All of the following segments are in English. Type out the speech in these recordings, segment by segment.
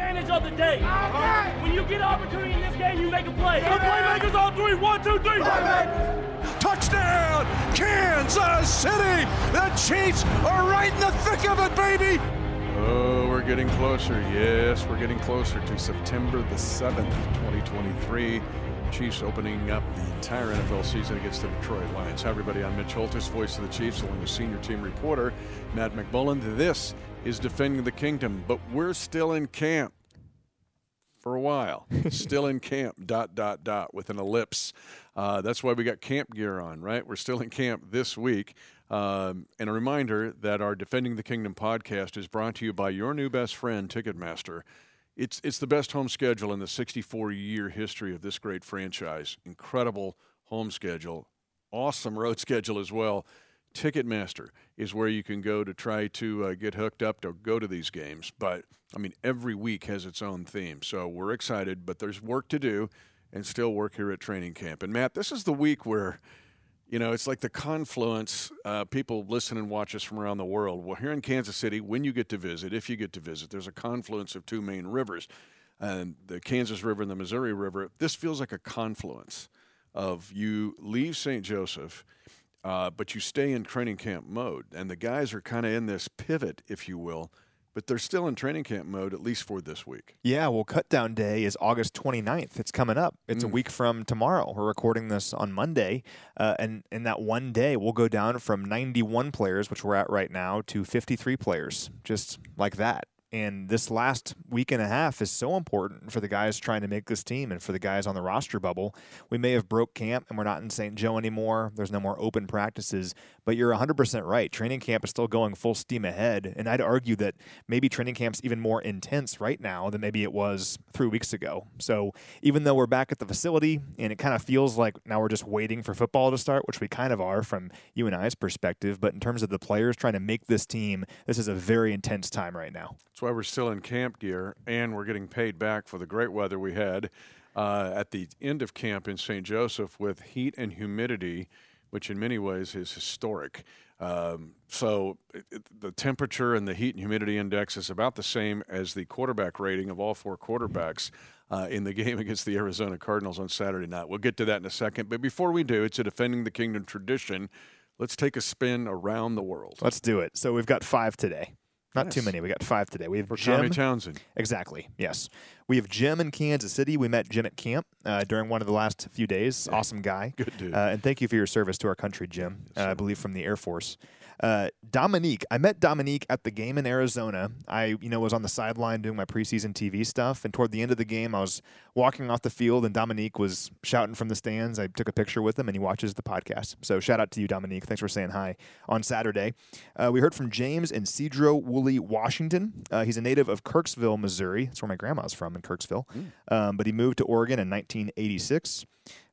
advantage of the day. When you get an opportunity in this game, you make a play. The playmakers on three. One, two, three. Touchdown, Kansas City! The Chiefs are right in the thick of it, baby! Oh, we're getting closer. Yes, we're getting closer to September the 7th, 2023. Chiefs opening up the entire NFL season against the Detroit Lions. Hi, everybody. I'm Mitch Holthus, voice of the Chiefs, along with senior team reporter Matt McMullen. This is Defending the Kingdom, but we're still in camp for a while. still in camp, dot, dot, dot, with an ellipse. Uh, that's why we got camp gear on, right? We're still in camp this week. Um, and a reminder that our Defending the Kingdom podcast is brought to you by your new best friend, Ticketmaster. It's, it's the best home schedule in the 64 year history of this great franchise. Incredible home schedule, awesome road schedule as well. Ticketmaster is where you can go to try to uh, get hooked up to go to these games. But I mean, every week has its own theme. So we're excited, but there's work to do and still work here at training camp. And Matt, this is the week where, you know, it's like the confluence. Uh, people listen and watch us from around the world. Well, here in Kansas City, when you get to visit, if you get to visit, there's a confluence of two main rivers, and the Kansas River and the Missouri River. This feels like a confluence of you leave St. Joseph. Uh, but you stay in training camp mode, and the guys are kind of in this pivot, if you will, but they're still in training camp mode at least for this week. Yeah, well, cut down day is August 29th. It's coming up. It's mm. a week from tomorrow. We're recording this on Monday, uh, and in that one day, we'll go down from 91 players, which we're at right now, to 53 players, just like that. And this last week and a half is so important for the guys trying to make this team and for the guys on the roster bubble. We may have broke camp and we're not in St. Joe anymore. There's no more open practices, but you're 100% right. Training camp is still going full steam ahead. And I'd argue that maybe training camp's even more intense right now than maybe it was three weeks ago. So even though we're back at the facility and it kind of feels like now we're just waiting for football to start, which we kind of are from you and I's perspective, but in terms of the players trying to make this team, this is a very intense time right now. That's why we're still in camp gear and we're getting paid back for the great weather we had uh, at the end of camp in St. Joseph with heat and humidity, which in many ways is historic. Um, so it, the temperature and the heat and humidity index is about the same as the quarterback rating of all four quarterbacks. Uh, in the game against the Arizona Cardinals on Saturday night. We'll get to that in a second. But before we do, it's a defending the kingdom tradition. Let's take a spin around the world. Let's do it. So we've got five today. Not yes. too many. We got five today. We have For Jim Tommy Townsend. Exactly. Yes. We have Jim in Kansas City. We met Jim at camp uh, during one of the last few days. Awesome guy. Good dude. Uh, and thank you for your service to our country, Jim. Yes, uh, I believe from the Air Force. Uh, Dominique, I met Dominique at the game in Arizona. I, you know, was on the sideline doing my preseason TV stuff, and toward the end of the game, I was walking off the field, and Dominique was shouting from the stands. I took a picture with him, and he watches the podcast. So shout out to you, Dominique. Thanks for saying hi on Saturday. Uh, we heard from James in Sedro-Woolley, Washington. Uh, he's a native of Kirksville, Missouri. That's where my grandma's from in Kirksville, mm. um, but he moved to Oregon in 1986.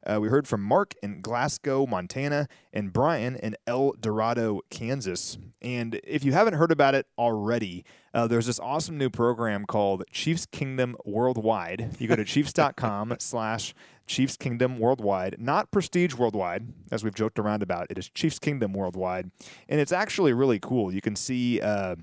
Uh, we heard from Mark in Glasgow, Montana, and Brian in El Dorado, Kansas. And if you haven't heard about it already, uh, there's this awesome new program called Chiefs Kingdom Worldwide. You go to chiefs.com slash Chiefs Kingdom Worldwide, not Prestige Worldwide, as we've joked around about. It is Chiefs Kingdom Worldwide. And it's actually really cool. You can see uh,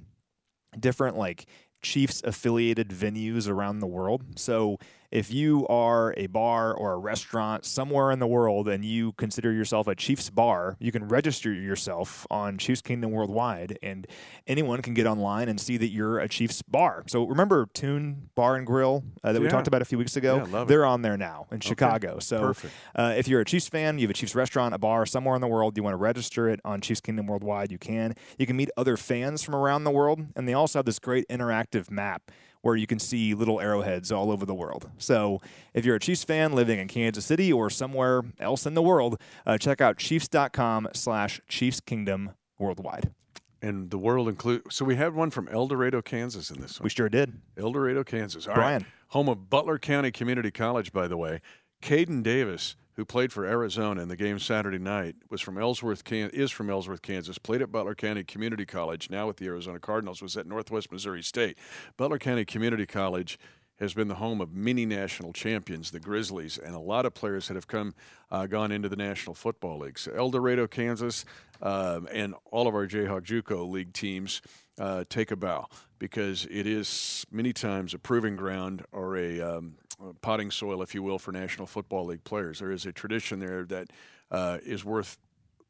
different, like, Chiefs affiliated venues around the world. So if you are a bar or a restaurant somewhere in the world and you consider yourself a Chiefs bar, you can register yourself on Chiefs Kingdom Worldwide, and anyone can get online and see that you're a Chiefs bar. So remember Tune Bar and Grill uh, that yeah. we talked about a few weeks ago? Yeah, They're on there now in okay. Chicago. So uh, if you're a Chiefs fan, you have a Chiefs restaurant, a bar somewhere in the world, you want to register it on Chiefs Kingdom Worldwide, you can. You can meet other fans from around the world, and they also have this great interactive map where you can see little arrowheads all over the world. So if you're a Chiefs fan living in Kansas City or somewhere else in the world, uh, check out chiefs.com slash Chiefs Kingdom worldwide. And the world include so we had one from El Dorado, Kansas in this one. We sure did. El Dorado, Kansas. All Brian. Right. Home of Butler County Community College, by the way. Caden Davis who played for Arizona in the game Saturday night, was from Ellsworth, Can- is from Ellsworth, Kansas. Played at Butler County Community College. Now with the Arizona Cardinals, was at Northwest Missouri State. Butler County Community College has been the home of many national champions, the Grizzlies, and a lot of players that have come uh, gone into the National Football League. So El Dorado, Kansas, um, and all of our Jayhawk JUCO League teams uh, take a bow because it is many times a proving ground or a, um, potting soil, if you will, for National Football League players. There is a tradition there that uh, is worth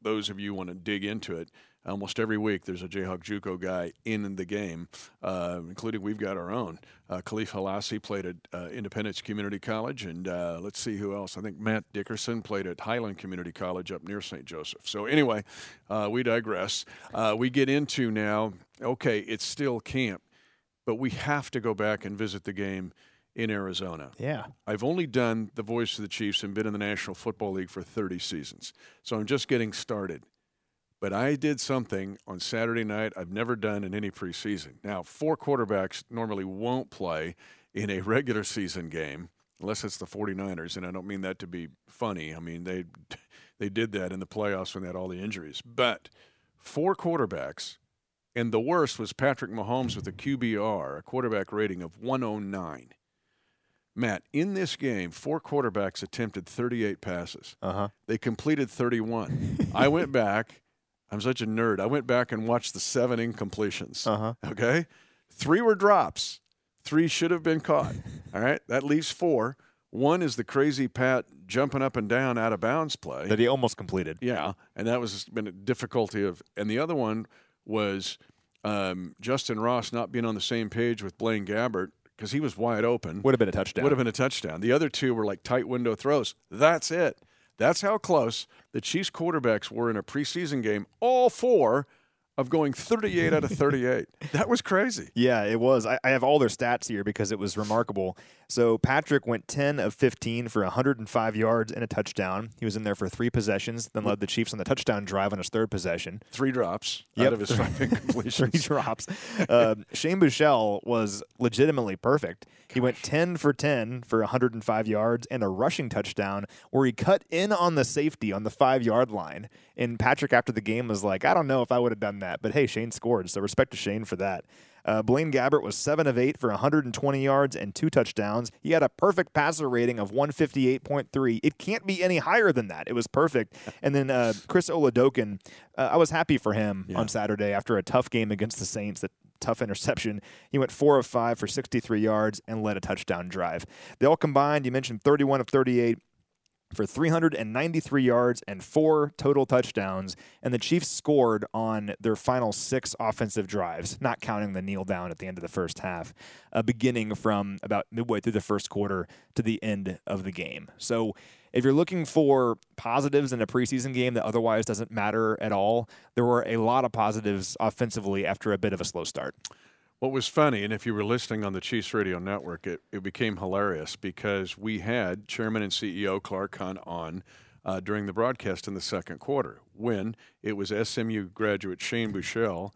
those of you want to dig into it almost every week there's a Jayhawk JUCO guy in the game, uh, including we've got our own. Uh, Kahlef Hailassie played at uh, Independence Community College, and uh, let's see who else. I think Matt Dickerson played at Highland Community College up near St. Joseph. So anyway, uh, we digress. Uh, we get into now. Okay, it's still camp, but we have to go back and visit the game in Arizona. Yeah. I've only done the voice of the Chiefs and been in the National Football League for 30 seasons. So I'm just getting started. But I did something on Saturday night I've never done in any preseason. Now, four quarterbacks normally won't play in a regular season game unless it's the 49ers, and I don't mean that to be funny. I mean, they they did that in the playoffs when they had all the injuries. But four quarterbacks, and the worst was Patrick Mahomes with a QBR, a quarterback rating of 109. Matt, in this game, four quarterbacks attempted 38 passes. Uh-huh. They completed 31. I went back I'm such a nerd. I went back and watched the seven incompletions. Uh-huh. Okay. Three were drops. Three should have been caught. All right. That leaves four. One is the crazy Pat jumping up and down out of bounds play. That he almost completed. Yeah. And that was been a difficulty of and the other one was um, Justin Ross not being on the same page with Blaine Gabbert because he was wide open. Would have been a touchdown. Would have been a touchdown. The other two were like tight window throws. That's it. That's how close the Chiefs quarterbacks were in a preseason game, all four of going 38 out of 38. That was crazy. Yeah, it was. I, I, have all their stats here because it was remarkable. So Patrick went 10 of 15 for 105 yards and a touchdown. He was in there for three possessions, then led the Chiefs on the touchdown drive on his third possession. Three drops yep. out of his five incompletions. three drops. Uh, Shane Buechele was legitimately perfect. He went 10 for 10 for 105 yards and a rushing touchdown where he cut in on the safety on the five yard line. And Patrick, after the game, was like, I don't know if I would have done that, but hey, Shane scored. So respect to Shane for that. Uh, Blaine Gabbert was 7 of 8 for 120 yards and two touchdowns. He had a perfect passer rating of 158.3. It can't be any higher than that. It was perfect. And then uh, Chris Oladokun, uh, I was happy for him yeah. on Saturday after a tough game against the Saints that tough interception. He went four of five for 63 yards and led a touchdown drive. They all combined, you mentioned 31 of 38 for 393 yards and four total touchdowns. And the Chiefs scored on their final six offensive drives, not counting the kneel down at the end of the first half, uh, beginning from about midway through the first quarter to the end of the game. So if you're looking for positives in a preseason game that otherwise doesn't matter at all, there were a lot of positives offensively after a bit of a slow start. What was funny, and if you were listening on the Chiefs Radio Network, it, it became hilarious because we had Chairman and CEO Clark Hunt on uh, during the broadcast in the second quarter when it was SMU graduate Shane Buechele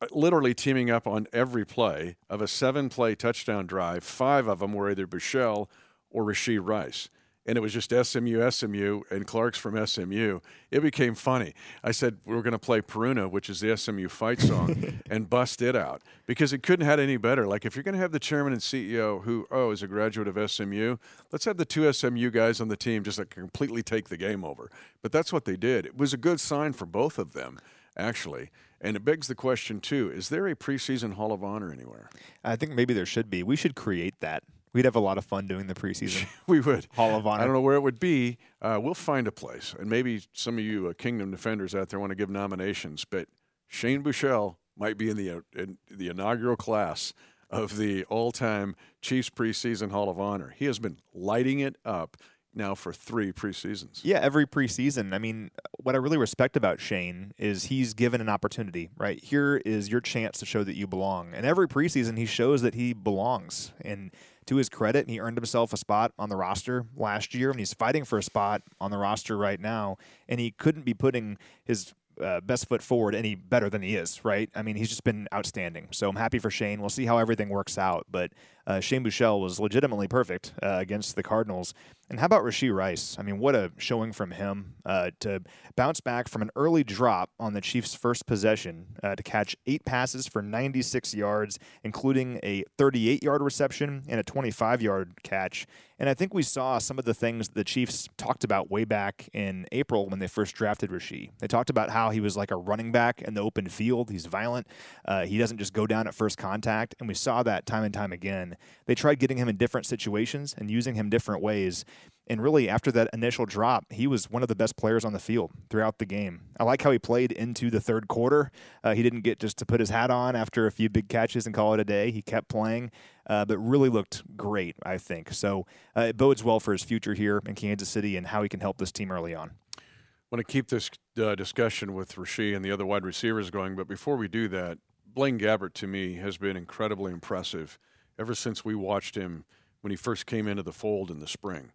uh, literally teaming up on every play of a seven play touchdown drive. Five of them were either Buechele or Rashee Rice and it was just SMU, SMU, and Clark's from SMU. It became funny. I said we were going to play Peruna, which is the SMU fight song, and bust it out because it couldn't have had any better. Like if you're going to have the chairman and CEO who oh is a graduate of SMU, let's have the two SMU guys on the team just like completely take the game over. But that's what they did. It was a good sign for both of them actually. And it begs the question too: Is there a preseason Hall of Honor anywhere? I think maybe there should be. We should create that. We'd have a lot of fun doing the preseason. we would. Hall of Honor. I don't know where it would be. Uh, we'll find a place. And maybe some of you uh, Kingdom defenders out there want to give nominations, but Shane Buechele might be in the, uh, in the inaugural class of the all time Chiefs preseason Hall of Honor. He has been lighting it up now for three preseasons. Yeah, every preseason. I mean, what I really respect about Shane is he's given an opportunity, right? Here is your chance to show that you belong. And every preseason, he shows that he belongs. And to his credit, he earned himself a spot on the roster last year, and he's fighting for a spot on the roster right now. And he couldn't be putting his uh, best foot forward any better than he is, right? I mean, he's just been outstanding. So I'm happy for Shane. We'll see how everything works out, but Uh, Shane Buechele was legitimately perfect uh, against the Cardinals. And how about Rashee Rice? I mean, what a showing from him uh, to bounce back from an early drop on the Chiefs' first possession uh, to catch eight passes for 96 yards, including a 38 yard reception and a 25 yard catch. And I think we saw some of the things the Chiefs talked about way back in April when they first drafted Rashee. They talked about how he was like a running back in the open field. He's violent. Uh, he doesn't just go down at first contact. And we saw that time and time again. They tried getting him in different situations and using him different ways. And really, after that initial drop, he was one of the best players on the field throughout the game. I like how he played into the third quarter. Uh, he didn't get just to put his hat on after a few big catches and call it a day. He kept playing, uh, but really looked great, I think. So uh, it bodes well for his future here in Kansas City and how he can help this team early on. I want to keep this uh, discussion with Rashee and the other wide receivers going, but before we do that, Blaine Gabbert to me has been incredibly impressive ever since we watched him when he first came into the fold in the spring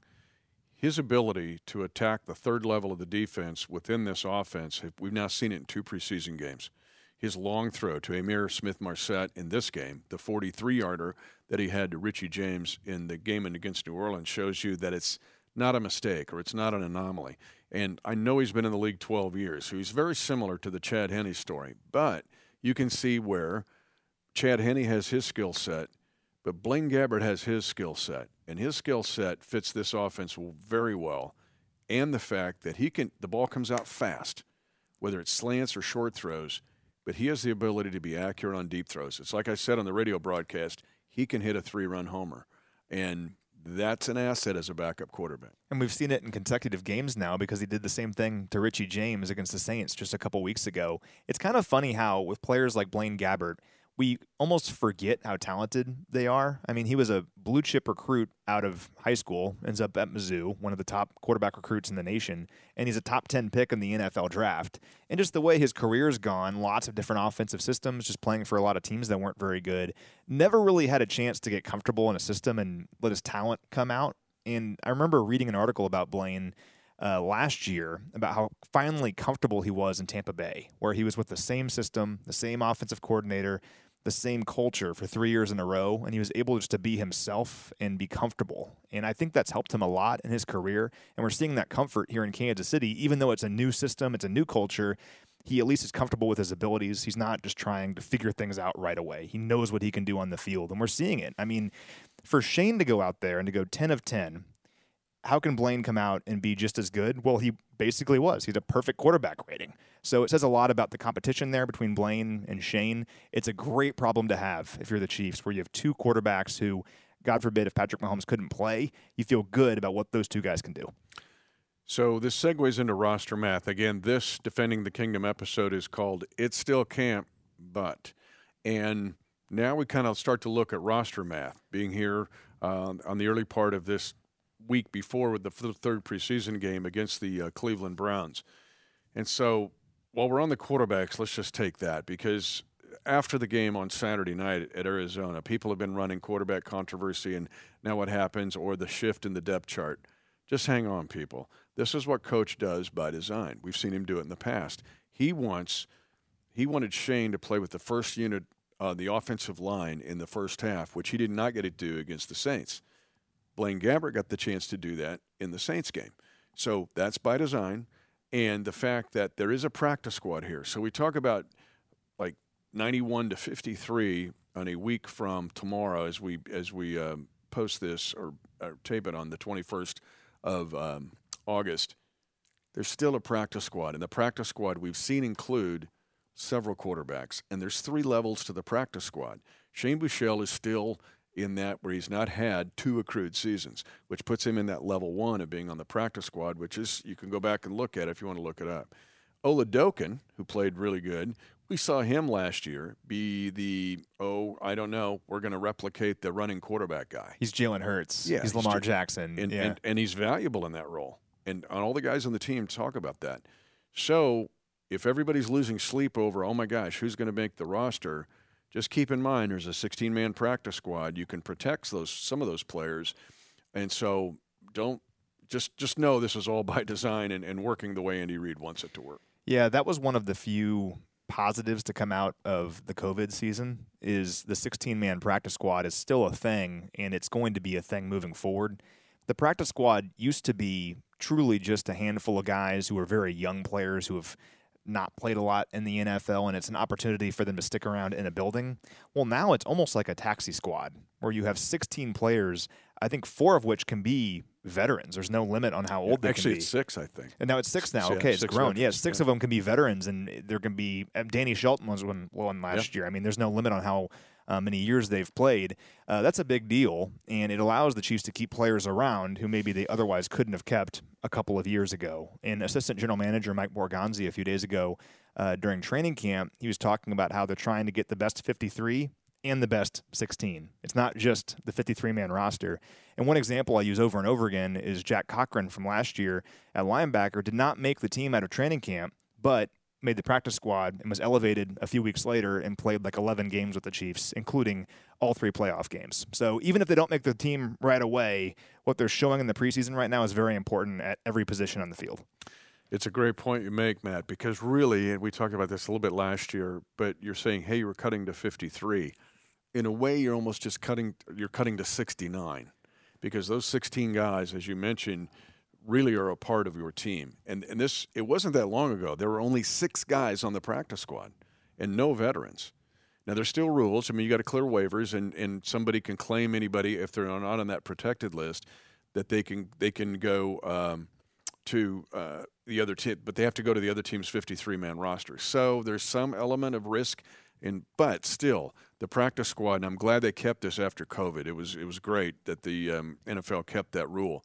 his ability to attack the third level of the defense within this offense, we've now seen it in two preseason games. His long throw to Ihmir Smith-Marsette in this game, the 43 yarder that he had to Richie James in the game against New Orleans, shows you that it's not a mistake or it's not an anomaly. And I know he's been in the league 12 years, so he's very similar to the Chad Henne story. But you can see where Chad Henne has his skill set but Blaine Gabbert has his skill set, and his skill set fits this offense very well. And the fact that he can, the ball comes out fast, whether it's slants or short throws, but he has the ability to be accurate on deep throws. It's like I said on the radio broadcast, he can hit a three run homer. And that's an asset as a backup quarterback. And we've seen it in consecutive games now because he did the same thing to Richie James against the Saints just a couple weeks ago. It's kind of funny how, with players like Blaine Gabbert, we almost forget how talented they are. I mean, he was a blue chip recruit out of high school, ends up at Mizzou, one of the top quarterback recruits in the nation, and he's a top 10 pick in the NFL draft. And just the way his career's gone, lots of different offensive systems, just playing for a lot of teams that weren't very good, never really had a chance to get comfortable in a system and let his talent come out. And I remember reading an article about Blaine. Uh, last year about how finally comfortable he was in Tampa Bay, where he was with the same system, the same offensive coordinator, the same culture for three years in a row, and he was able just to be himself and be comfortable. And I think that's helped him a lot in his career. And we're seeing that comfort here in Kansas City, even though it's a new system, it's a new culture. He at least is comfortable with his abilities. He's not just trying to figure things out right away. He knows what he can do on the field, and we're seeing it. I mean, for Shane to go out there and to go 10 of 10, how can Blaine come out and be just as good? Well, he basically was. He's a perfect quarterback rating. So it says a lot about the competition there between Blaine and Shane. It's a great problem to have if you're the Chiefs, where you have two quarterbacks who, God forbid, if Patrick Mahomes couldn't play, you feel good about what those two guys can do. So this segues into roster math. Again, this Defending the Kingdom episode is called It's Still Camp, But. And now we kind of start to look at roster math, being here uh, on the early part of this week before with the third preseason game against the uh, Cleveland Browns. And so while we're on the quarterbacks, let's just take that because after the game on Saturday night at Arizona, people have been running quarterback controversy and now what happens or the shift in the depth chart. Just hang on, people. This is what coach does by design. We've seen him do it in the past. He wants he wanted Shane to play with the first unit uh, the offensive line in the first half, which he did not get to do against the Saints. Blaine Gabbert got the chance to do that in the Saints game. So that's by design. And the fact that there is a practice squad here. So we talk about like 91 to 53 on a week from tomorrow as we as we um, post this or, or, tape it on the 21st of um, August. There's still a practice squad, and the practice squad we've seen include several quarterbacks, and there's three levels to the practice squad. Shane Buechele is still in that where he's not had two accrued seasons, which puts him in that level one of being on the practice squad, which is you can go back and look at if you want to look it up. Ola Oladokun, who played really good, we saw him last year be the oh I don't know we're going to replicate the running quarterback guy. He's Jalen Hurts. Yeah, he's, he's Lamar Jackson. And, yeah. and, and he's valuable in that role. And all the guys on the team talk about that. So if everybody's losing sleep over oh my gosh who's going to make the roster just keep in mind there's a 16 man practice squad. You can protect those some of those players, and so don't just just know this is all by design and, and working the way Andy Reid wants it to work. Yeah, that was one of the few positives to come out of the COVID season is the 16 man practice squad is still a thing, and it's going to be a thing moving forward. The practice squad used to be truly just a handful of guys who are very young players who have not played a lot in the NFL and it's an opportunity for them to stick around in a building. Well, now it's almost like a taxi squad where you have 16 players, I think four of which can be veterans. There's no limit on how old yeah, they actually can be. it's six, I think. And now it's six now. Okay, it's grown. Yes, yeah, six yeah. of them can be veterans, and there can be. Danny Shelton was one, one last year. I mean, there's no limit on how uh, many years they've played. Uh, that's a big deal, and it allows the Chiefs to keep players around who maybe they otherwise couldn't have kept a couple of years ago. And Assistant General Manager Mike Borgonzi a few days ago uh, during training camp, he was talking about how they're trying to get the best 53 and the best 16. It's not just the 53 man roster. And one example I use over and over again is Jack Cochrane from last year at linebacker did not make the team out of training camp, but made the practice squad and was elevated a few weeks later and played like 11 games with the Chiefs, including all three playoff games. So even if they don't make the team right away, what they're showing in the preseason right now is very important at every position on the field. It's a great point you make, Matt, because really, and we talked about this a little bit last year, but you're saying, hey, you were cutting to 53 in a way, you're almost just cutting. You're cutting to 69 because those 16 guys, as you mentioned, really are a part of your team. And and this it wasn't that long ago. There were only six guys on the practice squad and no veterans. Now there's still rules. I mean, you got to clear waivers, and, and somebody can claim anybody if they're not on that protected list that they can they can go um, to uh, the other team, but they have to go to the other team's 53 man roster. So there's some element of risk, and but still the practice squad, and I'm glad they kept this after COVID. It was it was great that the um, NFL kept that rule.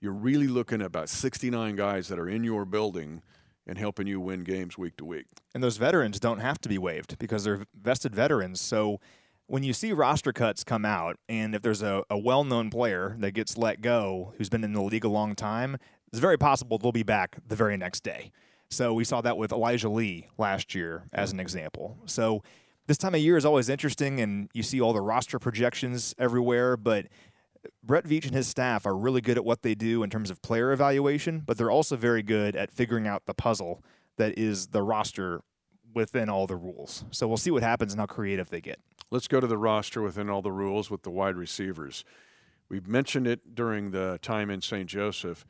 You're really looking at about 69 guys that are in your building and helping you win games week to week. And those veterans don't have to be waived because they're vested veterans. So when you see roster cuts come out, and if there's a, a well known player that gets let go who's been in the league a long time, it's very possible they'll be back the very next day. So we saw that with Elijah Lee last year as an example. So this time of year is always interesting, and you see all the roster projections everywhere. But Brett Veach and his staff are really good at what they do in terms of player evaluation, but they're also very good at figuring out the puzzle that is the roster within all the rules. So we'll see what happens and how creative they get. Let's go to the roster within all the rules with the wide receivers. We've mentioned it during the time in St. Joseph.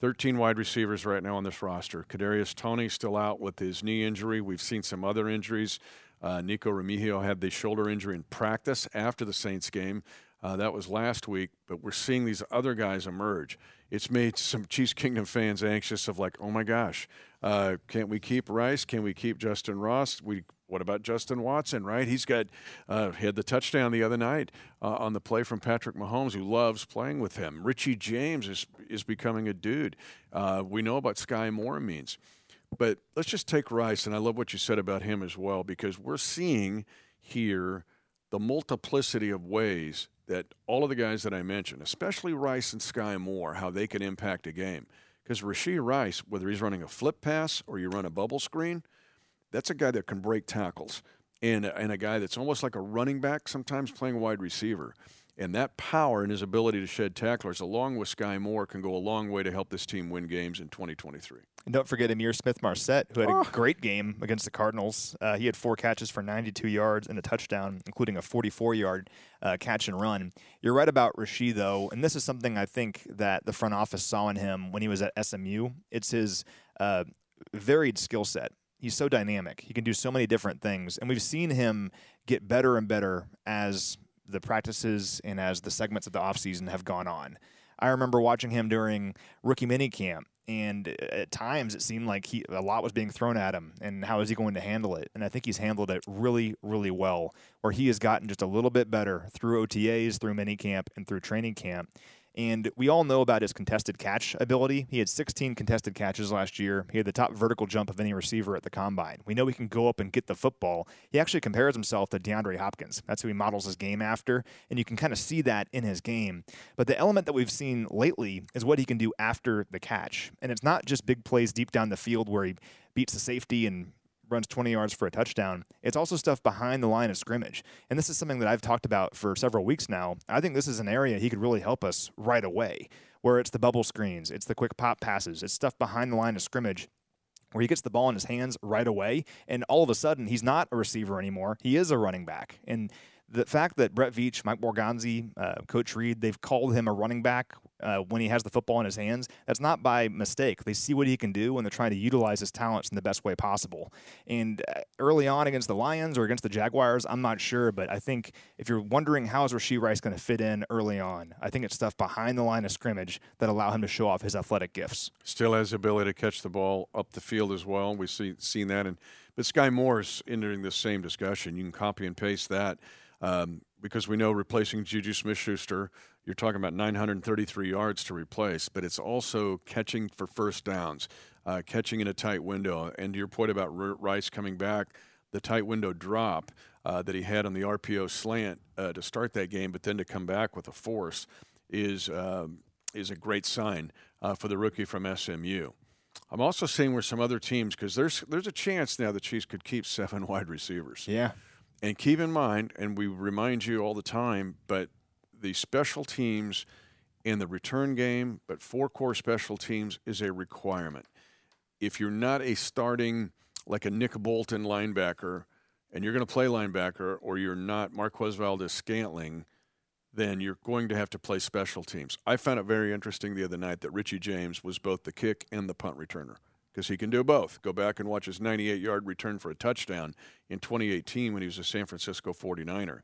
13 wide receivers right now on this roster. Kadarius Toney still out with his knee injury. We've seen some other injuries. Uh, Nikko Remigio had the shoulder injury in practice after the Saints game. Uh, that was last week, but we're seeing these other guys emerge. It's made some Chiefs Kingdom fans anxious of like, oh my gosh, uh, can't we keep Rice? Can we keep Justin Ross? We what about Justin Watson? Right, he's got uh, he had the touchdown the other night uh, on the play from Patrick Mahomes, who loves playing with him. Richie James is is becoming a dude. Uh, we know about Skyy Moore means. But let's just take Rice, and I love what you said about him as well, because we're seeing here the multiplicity of ways that all of the guys that I mentioned, especially Rice and Skyy Moore, how they can impact a game. Because Rashee Rice, whether he's running a flip pass or you run a bubble screen, that's a guy that can break tackles. And, and a guy that's almost like a running back, sometimes playing wide receiver. And that power and his ability to shed tacklers, along with Skyy Moore, can go a long way to help this team win games in 2023. And don't forget Ihmir Smith-Marsette, who had a oh. great game against the Cardinals. Uh, he had four catches for 92 yards and a touchdown, including a 44-yard uh, catch and run. You're right about Rashee, though, and this is something I think that the front office saw in him when he was at SMU. It's his uh, varied skill set. He's so dynamic. He can do so many different things, and we've seen him get better and better as the practices and as the segments of the offseason have gone on. I remember watching him during rookie minicamp, and uh, at times it seemed like he a lot was being thrown at him, and how is he going to handle it? And I think he's handled it really, really well. Where he has gotten just a little bit better through OTAs, through minicamp, and through training camp. And we all know about his contested catch ability. He had 16 contested catches last year. He had the top vertical jump of any receiver at the combine. We know he can go up and get the football. He actually compares himself to DeAndre Hopkins. That's who he models his game after. And you can kind of see that in his game. But the element that we've seen lately is what he can do after the catch. And it's not just big plays deep down the field where he beats the safety and runs 20 yards for a touchdown. It's also stuff behind the line of scrimmage. And this is something that I've talked about for several weeks now. I think this is an area he could really help us right away, where it's the bubble screens, it's the quick pop passes, it's stuff behind the line of scrimmage where he gets the ball in his hands right away, and all of a sudden he's not a receiver anymore. He is a running back. And the fact that Brett Veach, Mike Borgonzi, uh, Coach Reid, they've called him a running back uh, when he has the football in his hands, that's not by mistake. They see what he can do and they're trying to utilize his talents in the best way possible. And uh, early on against the Lions or against the Jaguars, I'm not sure, but I think if you're wondering how is Rashee Rice going to fit in early on, I think it's stuff behind the line of scrimmage that allow him to show off his athletic gifts. Still has the ability to catch the ball up the field as well. We've see, seen that. And, but Skyy Moore's entering this same discussion. You can copy and paste that. Um, because we know replacing Juju Smith Schuster, you're talking about 933 yards to replace, but it's also catching for first downs, uh, catching in a tight window. And to your point about Rice coming back, the tight window drop uh, that he had on the RPO slant uh, to start that game, but then to come back with a force is um, is a great sign uh, for the rookie from SMU. I'm also seeing where some other teams, because there's there's a chance now the Chiefs could keep seven wide receivers. Yeah. And keep in mind, and we remind you all the time, but the special teams in the return game, but four core special teams is a requirement. If you're not a starting, like a Nick Bolton linebacker, and you're going to play linebacker, or you're not Marquez Valdes-Scantling, then you're going to have to play special teams. I found it very interesting the other night that Richie James was both the kick and the punt returner because he can do both. Go back and watch his 98 yard return for a touchdown in 2018 when he was a San Francisco 49er.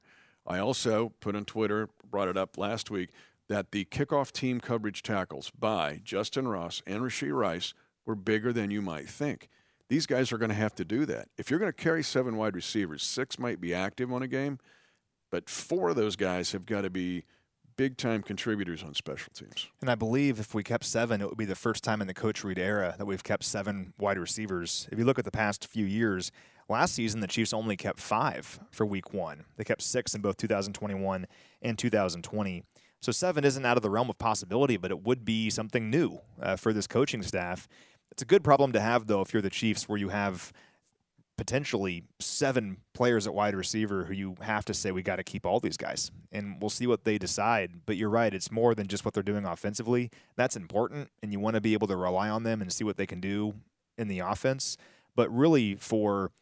I also put on Twitter, brought it up last week, that the kickoff team coverage tackles by Justin Ross and Rashee Rice were bigger than you might think. These guys are going to have to do that. If you're going to carry seven wide receivers, six might be active on a game, but four of those guys have got to be big time contributors on special teams. And I believe if we kept seven, it would be the first time in the Coach Reid era that we've kept seven wide receivers. If you look at the past few years, last season the Chiefs only kept five for week one. They kept six in both 2021 and 2020. So seven isn't out of the realm of possibility, but it would be something new uh, for this coaching staff. It's a good problem to have, though, if you're the Chiefs, where you have potentially seven players at wide receiver who you have to say we got to keep all these guys and we'll see what they decide but you're right it's more than just what they're doing offensively that's important and you want to be able to rely on them and see what they can do in the offense but really for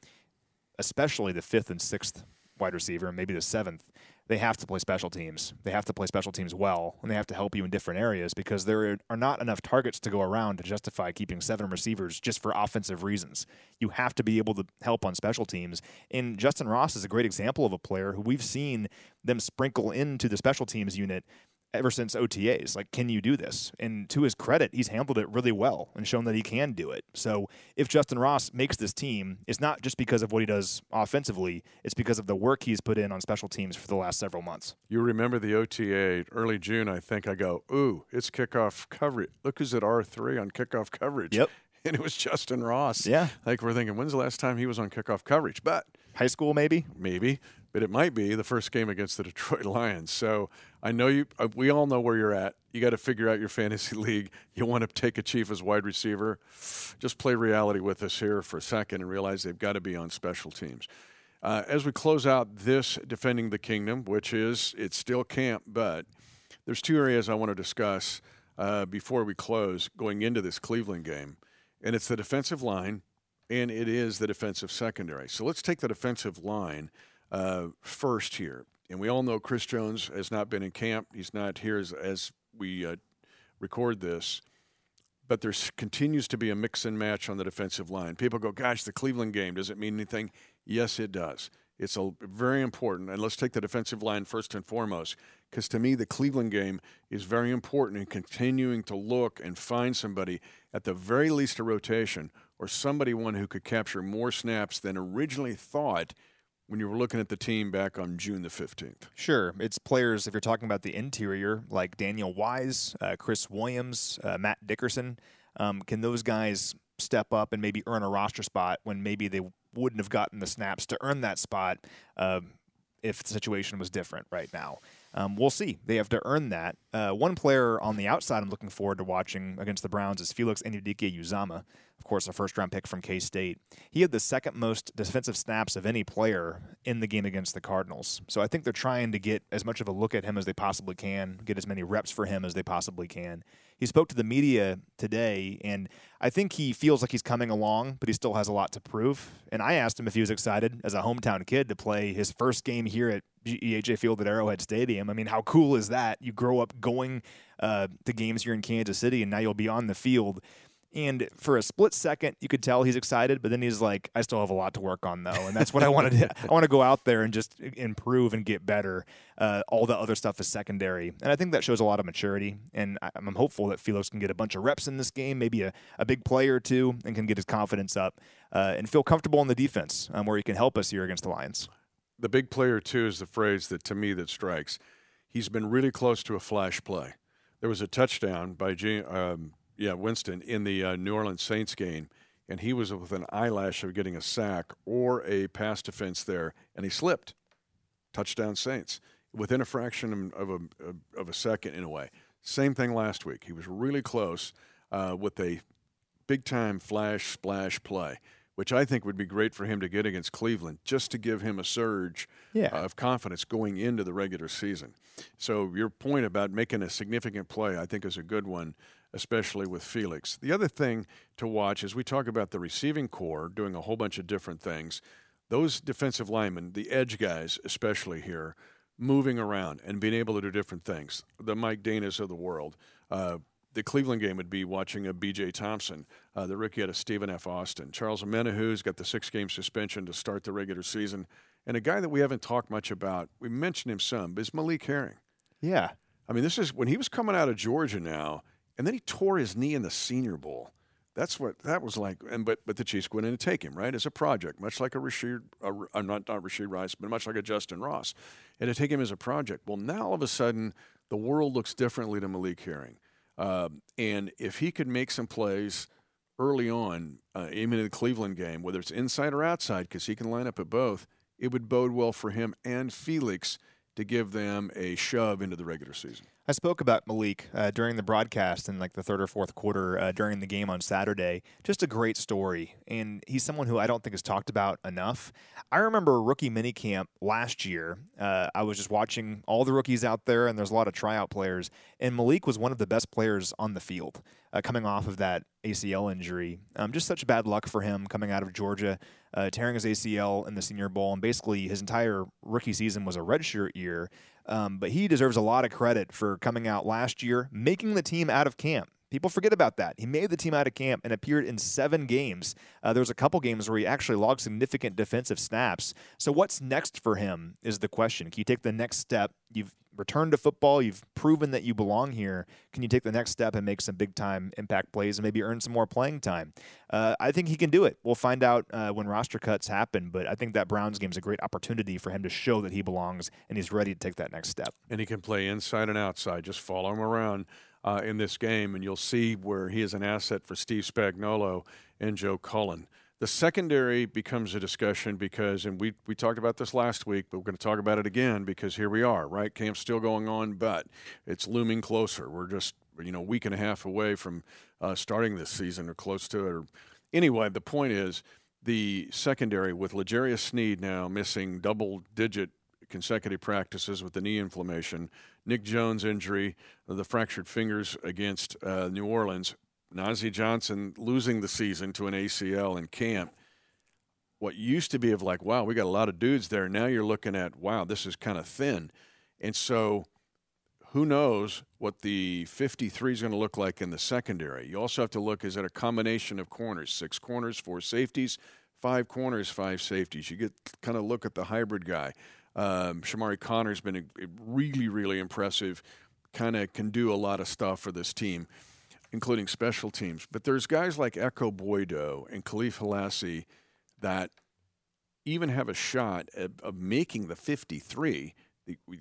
especially the fifth and sixth wide receiver maybe the seventh they have to play special teams. They have to play special teams well, and they have to help you in different areas because there are not enough targets to go around to justify keeping seven receivers just for offensive reasons. You have to be able to help on special teams. And Justin Ross is a great example of a player who we've seen them sprinkle into the special teams unit ever since OTAs. Like, can you do this? And to his credit, he's handled it really well and shown that he can do it. So if Justin Ross makes this team, it's not just because of what he does offensively, it's because of the work he's put in on special teams for the last several months. You remember the OTA early June, I think I go, ooh, it's kickoff coverage. Look who's at R3 on kickoff coverage. Yep. And it was Justin Ross. Yeah. Like we're thinking, when's the last time he was on kickoff coverage? But high school, maybe? Maybe but it might be the first game against the Detroit Lions. So I know you. Uh, we all know where you're at. You got to figure out your fantasy league. You want to take a chief as wide receiver. Just play reality with us here for a second and realize they've got to be on special teams. Uh, as we close out this defending the kingdom, which is it's still camp, but there's two areas I want to discuss uh, before we close going into this Cleveland game, and it's the defensive line, and it is the defensive secondary. So let's take the defensive line uh, first here. And we all know Chris Jones has not been in camp. He's not here as, as we uh, record this. But there continues to be a mix and match on the defensive line. People go, gosh, the Cleveland game, does it mean anything? Yes, it does. It's a, very important. And let's take the defensive line first and foremost, because to me, the Cleveland game is very important in continuing to look and find somebody, at the very least, a rotation or somebody one who could capture more snaps than originally thought – when you were looking at the team back on June the 15th? Sure. It's players, if you're talking about the interior, like Daniel Wise, uh, Chris Williams, uh, Matt Dickerson. Um, can those guys step up and maybe earn a roster spot when maybe they wouldn't have gotten the snaps to earn that spot uh, if the situation was different right now? Um, we'll see. They have to earn that. Uh, one player on the outside I'm looking forward to watching against the Browns is Felix Anudike-Uzomah. Of course, a first round pick from K State. He had the second most defensive snaps of any player in the game against the Cardinals. So I think they're trying to get as much of a look at him as they possibly can, get as many reps for him as they possibly can. He spoke to the media today, and I think he feels like he's coming along, but he still has a lot to prove. And I asked him if he was excited as a hometown kid to play his first game here at GEHA Field at Arrowhead Stadium. I mean, how cool is that? You grow up going uh, to games here in Kansas City, and now you'll be on the field and for a split second, you could tell he's excited, but then he's like, "I still have a lot to work on, though," and that's what I wanted. To, I want to go out there and just improve and get better. Uh, all the other stuff is secondary, and I think that shows a lot of maturity. And I'm hopeful that Felix can get a bunch of reps in this game, maybe a, a big play or two, and can get his confidence up uh, and feel comfortable in the defense, um, where he can help us here against the Lions. The big player too is the phrase that to me that strikes. He's been really close to a flash play. There was a touchdown by um, yeah, Winston in the uh, New Orleans Saints game, and he was with an eyelash of getting a sack or a pass defense there, and he slipped. Touchdown Saints within a fraction of a of a second in a way. Same thing last week. He was really close uh, with a big time flash splash play, which I think would be great for him to get against Cleveland, just to give him a surge yeah. uh, of confidence going into the regular season. So your point about making a significant play, I think, is a good one especially with Felix. The other thing to watch is we talk about the receiving corps doing a whole bunch of different things. Those defensive linemen, the edge guys, especially here, moving around and being able to do different things. The Mike Dannas of the world. Uh, the Cleveland game would be watching a B.J. Thompson, uh, the rookie out of Stephen F. Austin. Charles Omenihu's got the six-game suspension to start the regular season. And a guy that we haven't talked much about, we mentioned him some, is Malik Herring. Yeah. I mean, this is when he was coming out of Georgia now – and then he tore his knee in the Senior Bowl. That's what that was like. And but but the Chiefs went in to take him right as a project, much like a Rashid, I'm uh, not not Rashid Rice, but much like a Justin Ross, and to take him as a project. Well, now all of a sudden the world looks differently to Malik Herring, uh, and if he could make some plays early on, uh, even in the Cleveland game, whether it's inside or outside, because he can line up at both, it would bode well for him and Felix to give them a shove into the regular season. I spoke about Malik uh, during the broadcast in like the third or fourth quarter uh, during the game on Saturday. Just a great story, and he's someone who I don't think is talked about enough. I remember rookie minicamp last year. Uh, I was just watching all the rookies out there, and there's a lot of tryout players, and Malik was one of the best players on the field uh, coming off of that ACL injury. Um, just such bad luck for him coming out of Georgia, uh, tearing his ACL in the Senior Bowl, and basically his entire rookie season was a redshirt year. Um, but he deserves a lot of credit for coming out last year, making the team out of camp. People forget about that. He made the team out of camp and appeared in seven games. Uh, there was a couple games where he actually logged significant defensive snaps. So what's next for him is the question. Can you take the next step? You've returned to football. You've proven that you belong here. Can you take the next step and make some big time impact plays and maybe earn some more playing time? Uh, I think he can do it. We'll find out uh, when roster cuts happen, but I think that Browns game is a great opportunity for him to show that he belongs and he's ready to take that next step. And he can play inside and outside. Just follow him around uh, in this game, and you'll see where he is an asset for Steve Spagnuolo and Joe Cullen. The secondary becomes a discussion because, and we, we talked about this last week, but we're going to talk about it again because here we are, right? Camp's still going on, but it's looming closer. We're just, you know, a week and a half away from uh, starting this season or close to it. Or, anyway, the point is the secondary with L'Jarius Sneed now missing double digit consecutive practices with the knee inflammation, Nick Jones injury, the fractured fingers against uh, New Orleans, Nazeeh Johnson losing the season to an ACL in camp. What used to be of like, wow, we got a lot of dudes there. Now you're looking at, wow, this is kind of thin. And so who knows what the 53 is going to look like in the secondary. You also have to look, is it a combination of corners, six corners, four safeties, five corners, five safeties. You get kind of look at the hybrid guy. Um, Chamarri Conner's been a, a really, really impressive, kind of can do a lot of stuff for this team including special teams. But there's guys like Ekow Boye-Doe and Kahlef Hailassie that even have a shot of, of making the 53.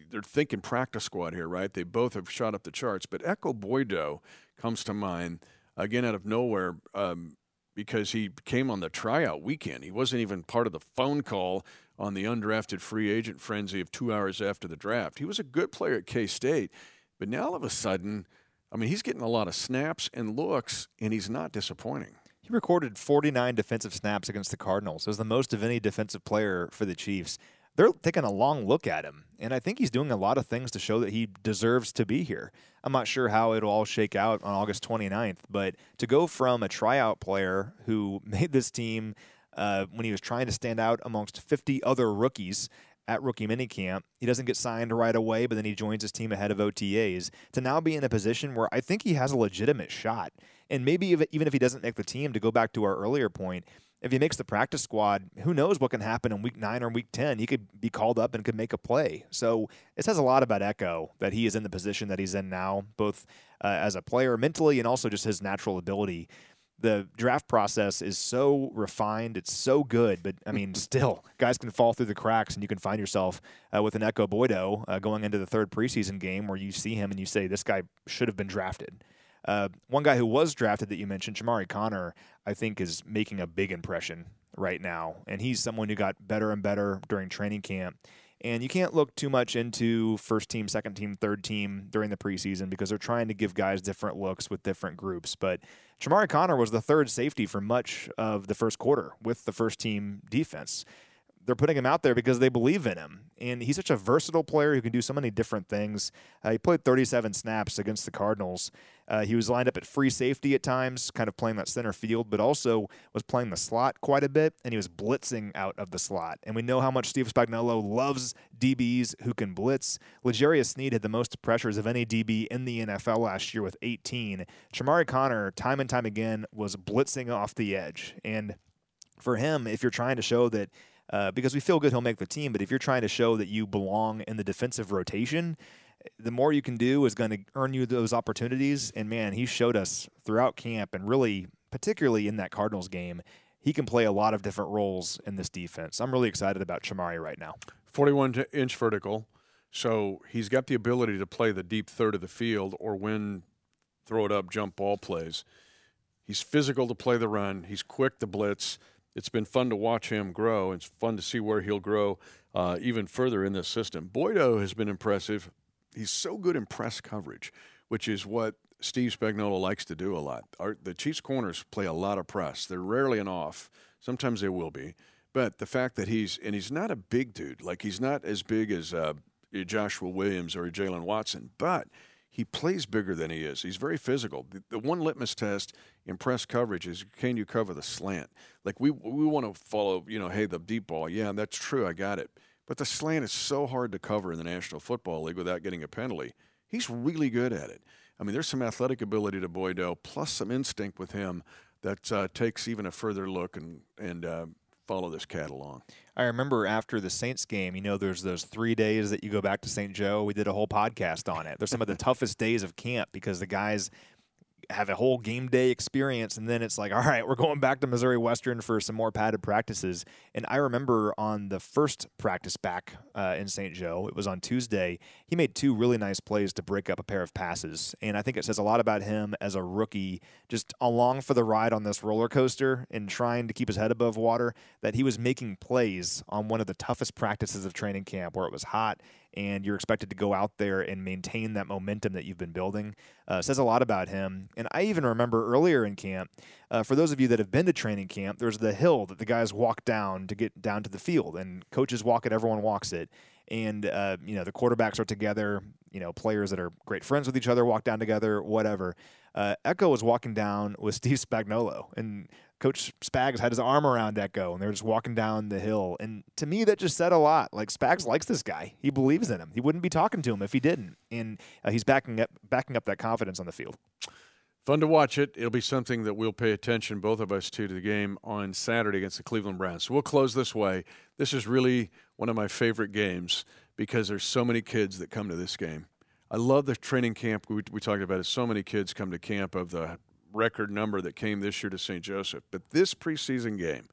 They're thinking practice squad here, right? They both have shot up the charts. But Ekow Boye-Doe comes to mind, again, out of nowhere. Um, because he came on the tryout weekend. He wasn't even part of the phone call on the undrafted free agent frenzy of two hours after the draft. He was a good player at K State, but now all of a sudden, I mean, he's getting a lot of snaps and looks, and he's not disappointing. He recorded 49 defensive snaps against the Cardinals. It was the most of any defensive player for the Chiefs. They're taking a long look at him, and I think he's doing a lot of things to show that he deserves to be here. I'm not sure how it'll all shake out on August 29th, but to go from a tryout player who made this team uh, when he was trying to stand out amongst 50 other rookies at rookie minicamp. He doesn't get signed right away, but then he joins his team ahead of OTAs to now be in a position where I think he has a legitimate shot. And maybe even if he doesn't make the team, to go back to our earlier point, if he makes the practice squad, who knows what can happen in week nine or week 10? He could be called up and could make a play. So it says a lot about Ekow that he is in the position that he's in now, both uh, as a player mentally and also just his natural ability the draft process is so refined. It's so good, but I mean, still, guys can fall through the cracks, and you can find yourself uh, with an Ekow Boye-Doe uh, going into the third preseason game where you see him and you say, "This guy should have been drafted." Uh, one guy who was drafted that you mentioned, Chamarri Conner, I think is making a big impression right now, and he's someone who got better and better during training camp. And you can't look too much into first team, second team, third team during the preseason because they're trying to give guys different looks with different groups. But Chamarri Conner was the third safety for much of the first quarter with the first team defense they're putting him out there because they believe in him. And he's such a versatile player who can do so many different things. Uh, he played 37 snaps against the Cardinals. Uh, he was lined up at free safety at times, kind of playing that center field, but also was playing the slot quite a bit, and he was blitzing out of the slot. And we know how much Steve Spagnuolo loves DBs who can blitz. L'Jarius Sneed had the most pressures of any DB in the NFL last year with 18. Chamarri Conner, time and time again, was blitzing off the edge. And for him, if you're trying to show that uh, because we feel good he'll make the team. But if you're trying to show that you belong in the defensive rotation, the more you can do is going to earn you those opportunities. And man, he showed us throughout camp and really, particularly in that Cardinals game, he can play a lot of different roles in this defense. I'm really excited about Chamarri right now. 41 inch vertical. So he's got the ability to play the deep third of the field or win throw it up jump ball plays. He's physical to play the run. He's quick to blitz it's been fun to watch him grow. It's fun to see where he'll grow uh, even further in this system. Boye-Doe has been impressive. He's so good in press coverage, which is what Steve Spagnuolo likes to do a lot. Our, the Chiefs corners play a lot of press. They're rarely an off. Sometimes they will be. But the fact that he's and he's not a big dude, like he's not as big as uh, Joshua Williams or Jaylen Watson, but he plays bigger than he is. He's very physical. The, the, one litmus test in press coverage is can you cover the slant? Like we we want to follow, you know, hey, the deep ball. Yeah, that's true. I got it. But the slant is so hard to cover in the National Football League without getting a penalty. He's really good at it. I mean, there's some athletic ability to Boye-Doe, plus some instinct with him that uh, takes even a further look and and uh, follow this cat along. I remember after the Saints game, you know, there's those three days that you go back to St. Joe. We did a whole podcast on it. There's some of the toughest days of camp because the guys have a whole game day experience and then it's like all right we're going back to missouri western for some more padded practices. And i remember on the first practice back uh, in st joe it was on tuesday he made two really nice plays to break up a pair of passes. And i think it says a lot about him as a rookie just along for the ride on this roller coaster and trying to keep his head above water that he was making plays on one of the toughest practices of training camp where it was hot and you're expected to go out there and maintain that momentum that you've been building. Uh, says a lot about him. And I even remember earlier in camp, uh, for those of you that have been to training camp, there's the hill that the guys walk down to get down to the field, and coaches walk it, everyone walks it. And, uh, you know, the quarterbacks are together, you know, players that are great friends with each other walk down together, whatever. Uh, Ekow was walking down with Steve Spagnuolo, and Coach Spags had his arm around Ekow, and they were just walking down the hill. And to me, that just said a lot. Like Spags likes this guy; he believes in him. He wouldn't be talking to him if he didn't, and uh, he's backing up backing up that confidence on the field. Fun to watch it. It'll be something that we'll pay attention, both of us, to, to the game on Saturday against the Cleveland Browns. So we'll close this way. This is really one of my favorite games because there's so many kids that come to this game. I love the training camp we, we talked about it. So many kids come to camp of the record number that came this year to St. Joseph. But this preseason game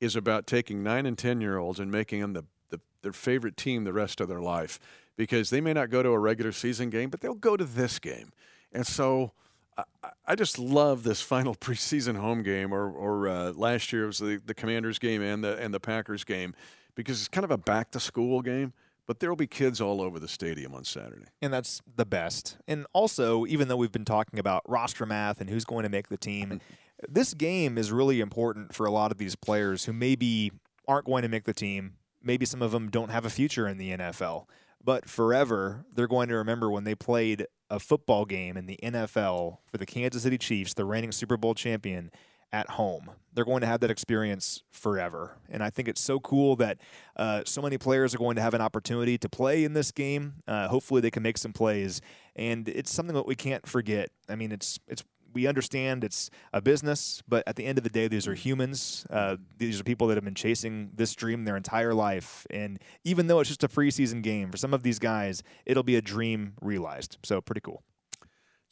is about taking nine and 10 year olds and making them the, the, their favorite team the rest of their life because they may not go to a regular season game, but they'll go to this game. And so I, I just love this final preseason home game, or, or uh, last year it was the, the Commanders game and the, and the Packers game because it's kind of a back to school game but there will be kids all over the stadium on Saturday. And that's the best. And also, even though we've been talking about roster math and who's going to make the team, this game is really important for a lot of these players who maybe aren't going to make the team. Maybe some of them don't have a future in the NFL, but forever they're going to remember when they played a football game in the NFL for the Kansas City Chiefs, the reigning Super Bowl champion, at home. They're going to have that experience forever. And I think it's so cool that uh, so many players are going to have an opportunity to play in this game. Uh, hopefully, they can make some plays. And it's something that we can't forget. I mean, it's it's we understand it's a business, but at the end of the day, these are humans. Uh, these are people that have been chasing this dream their entire life. And even though it's just a preseason game, for some of these guys, it'll be a dream realized. So, pretty cool.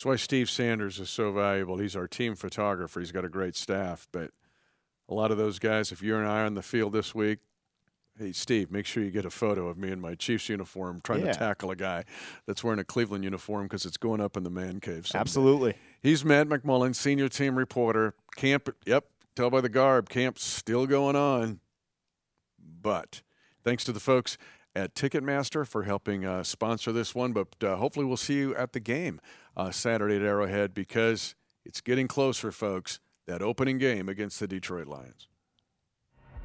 That's why Steve Sanders is so valuable. He's our team photographer. He's got a great staff, but a lot of those guys, if you and I are on the field this week, hey Steve, make sure you get a photo of me in my Chiefs uniform trying Yeah. to tackle a guy that's wearing a Cleveland uniform because it's going up in the man cave. someday. Absolutely. He's Matt McMullen, senior team reporter. Camp, yep, tell by the garb, camp's still going on. But thanks to the folks at Ticketmaster for helping uh, sponsor this one. But uh, hopefully, we'll see you at the game uh, Saturday at Arrowhead because it's getting closer, folks. That opening game against the Detroit Lions.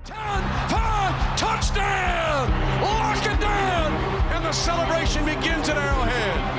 10, 5, touchdown! Lock it down! And the celebration begins at Arrowhead.